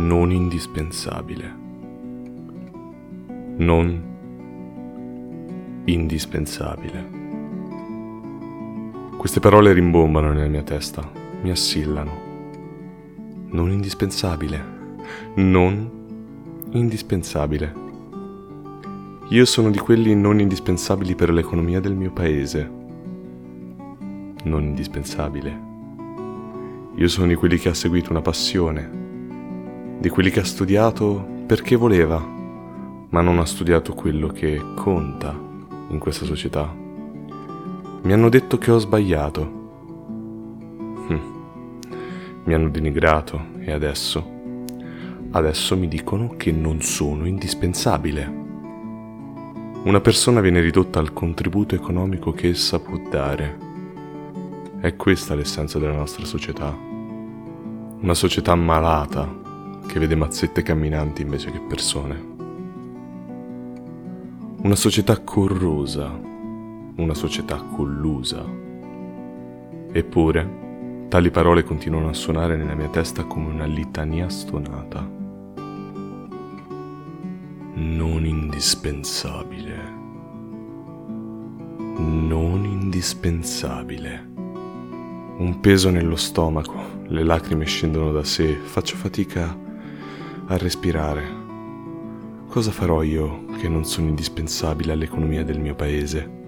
non indispensabile. Non indispensabile. Queste parole rimbombano nella mia testa, mi assillano. Non indispensabile. Non indispensabile. Io sono di quelli non indispensabili per l'economia del mio paese. Non indispensabile. Io sono di quelli che ha seguito una passione, di quelli che ha studiato perché voleva, ma non ha studiato quello che conta in questa società. Mi hanno detto che ho sbagliato. Hm. Mi hanno denigrato e adesso? Adesso mi dicono che non sono indispensabile. Una persona viene ridotta al contributo economico che essa può dare. È questa l'essenza della nostra società. Una società malata che vede mazzette camminanti invece che persone. Una società corrosa, una società collusa. Eppure, tali parole continuano a suonare nella mia testa come una litania stonata. Non indispensabile. Non indispensabile. Un peso nello stomaco, le lacrime scendono da sé, faccio fatica a respirare. Cosa farò io che non sono indispensabile all'economia del mio paese?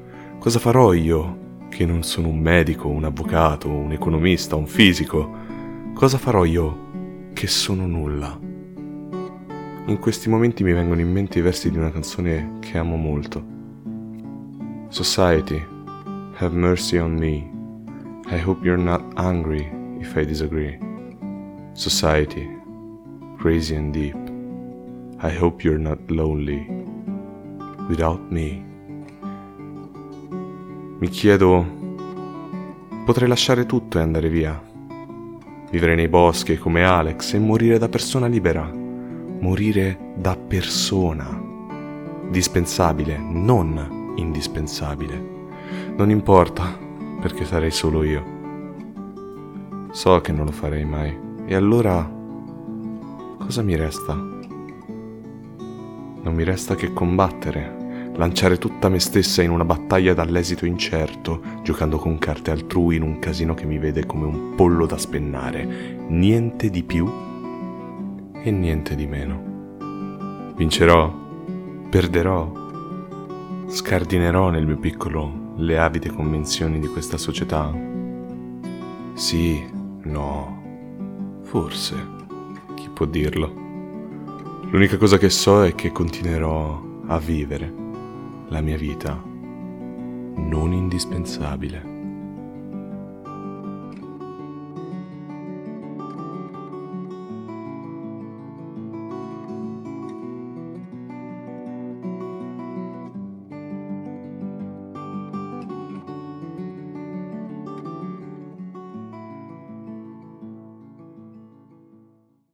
Cosa farò io che non sono un medico, un avvocato, un economista, un fisico? Cosa farò io che sono nulla? In questi momenti mi vengono in mente i versi di una canzone che amo molto. Society, have mercy on me. I hope you're not angry if I disagree. Society, crazy and deep. I hope you're not lonely without me. Mi chiedo, potrei lasciare tutto e andare via, vivere nei boschi come Alex e morire da persona libera, morire da persona, dispensabile, non indispensabile. Non importa, perché sarei solo io. So che non lo farei mai, e allora cosa mi resta? Non mi resta che combattere, lanciare tutta me stessa in una battaglia dall'esito incerto, giocando con carte altrui in un casino che mi vede come un pollo da spennare, niente di più e niente di meno. Vincerò, perderò, scardinerò nel mio piccolo le avide convenzioni di questa società? Sì, no, forse può dirlo. L'unica cosa che so è che continuerò a vivere la mia vita non indispensabile.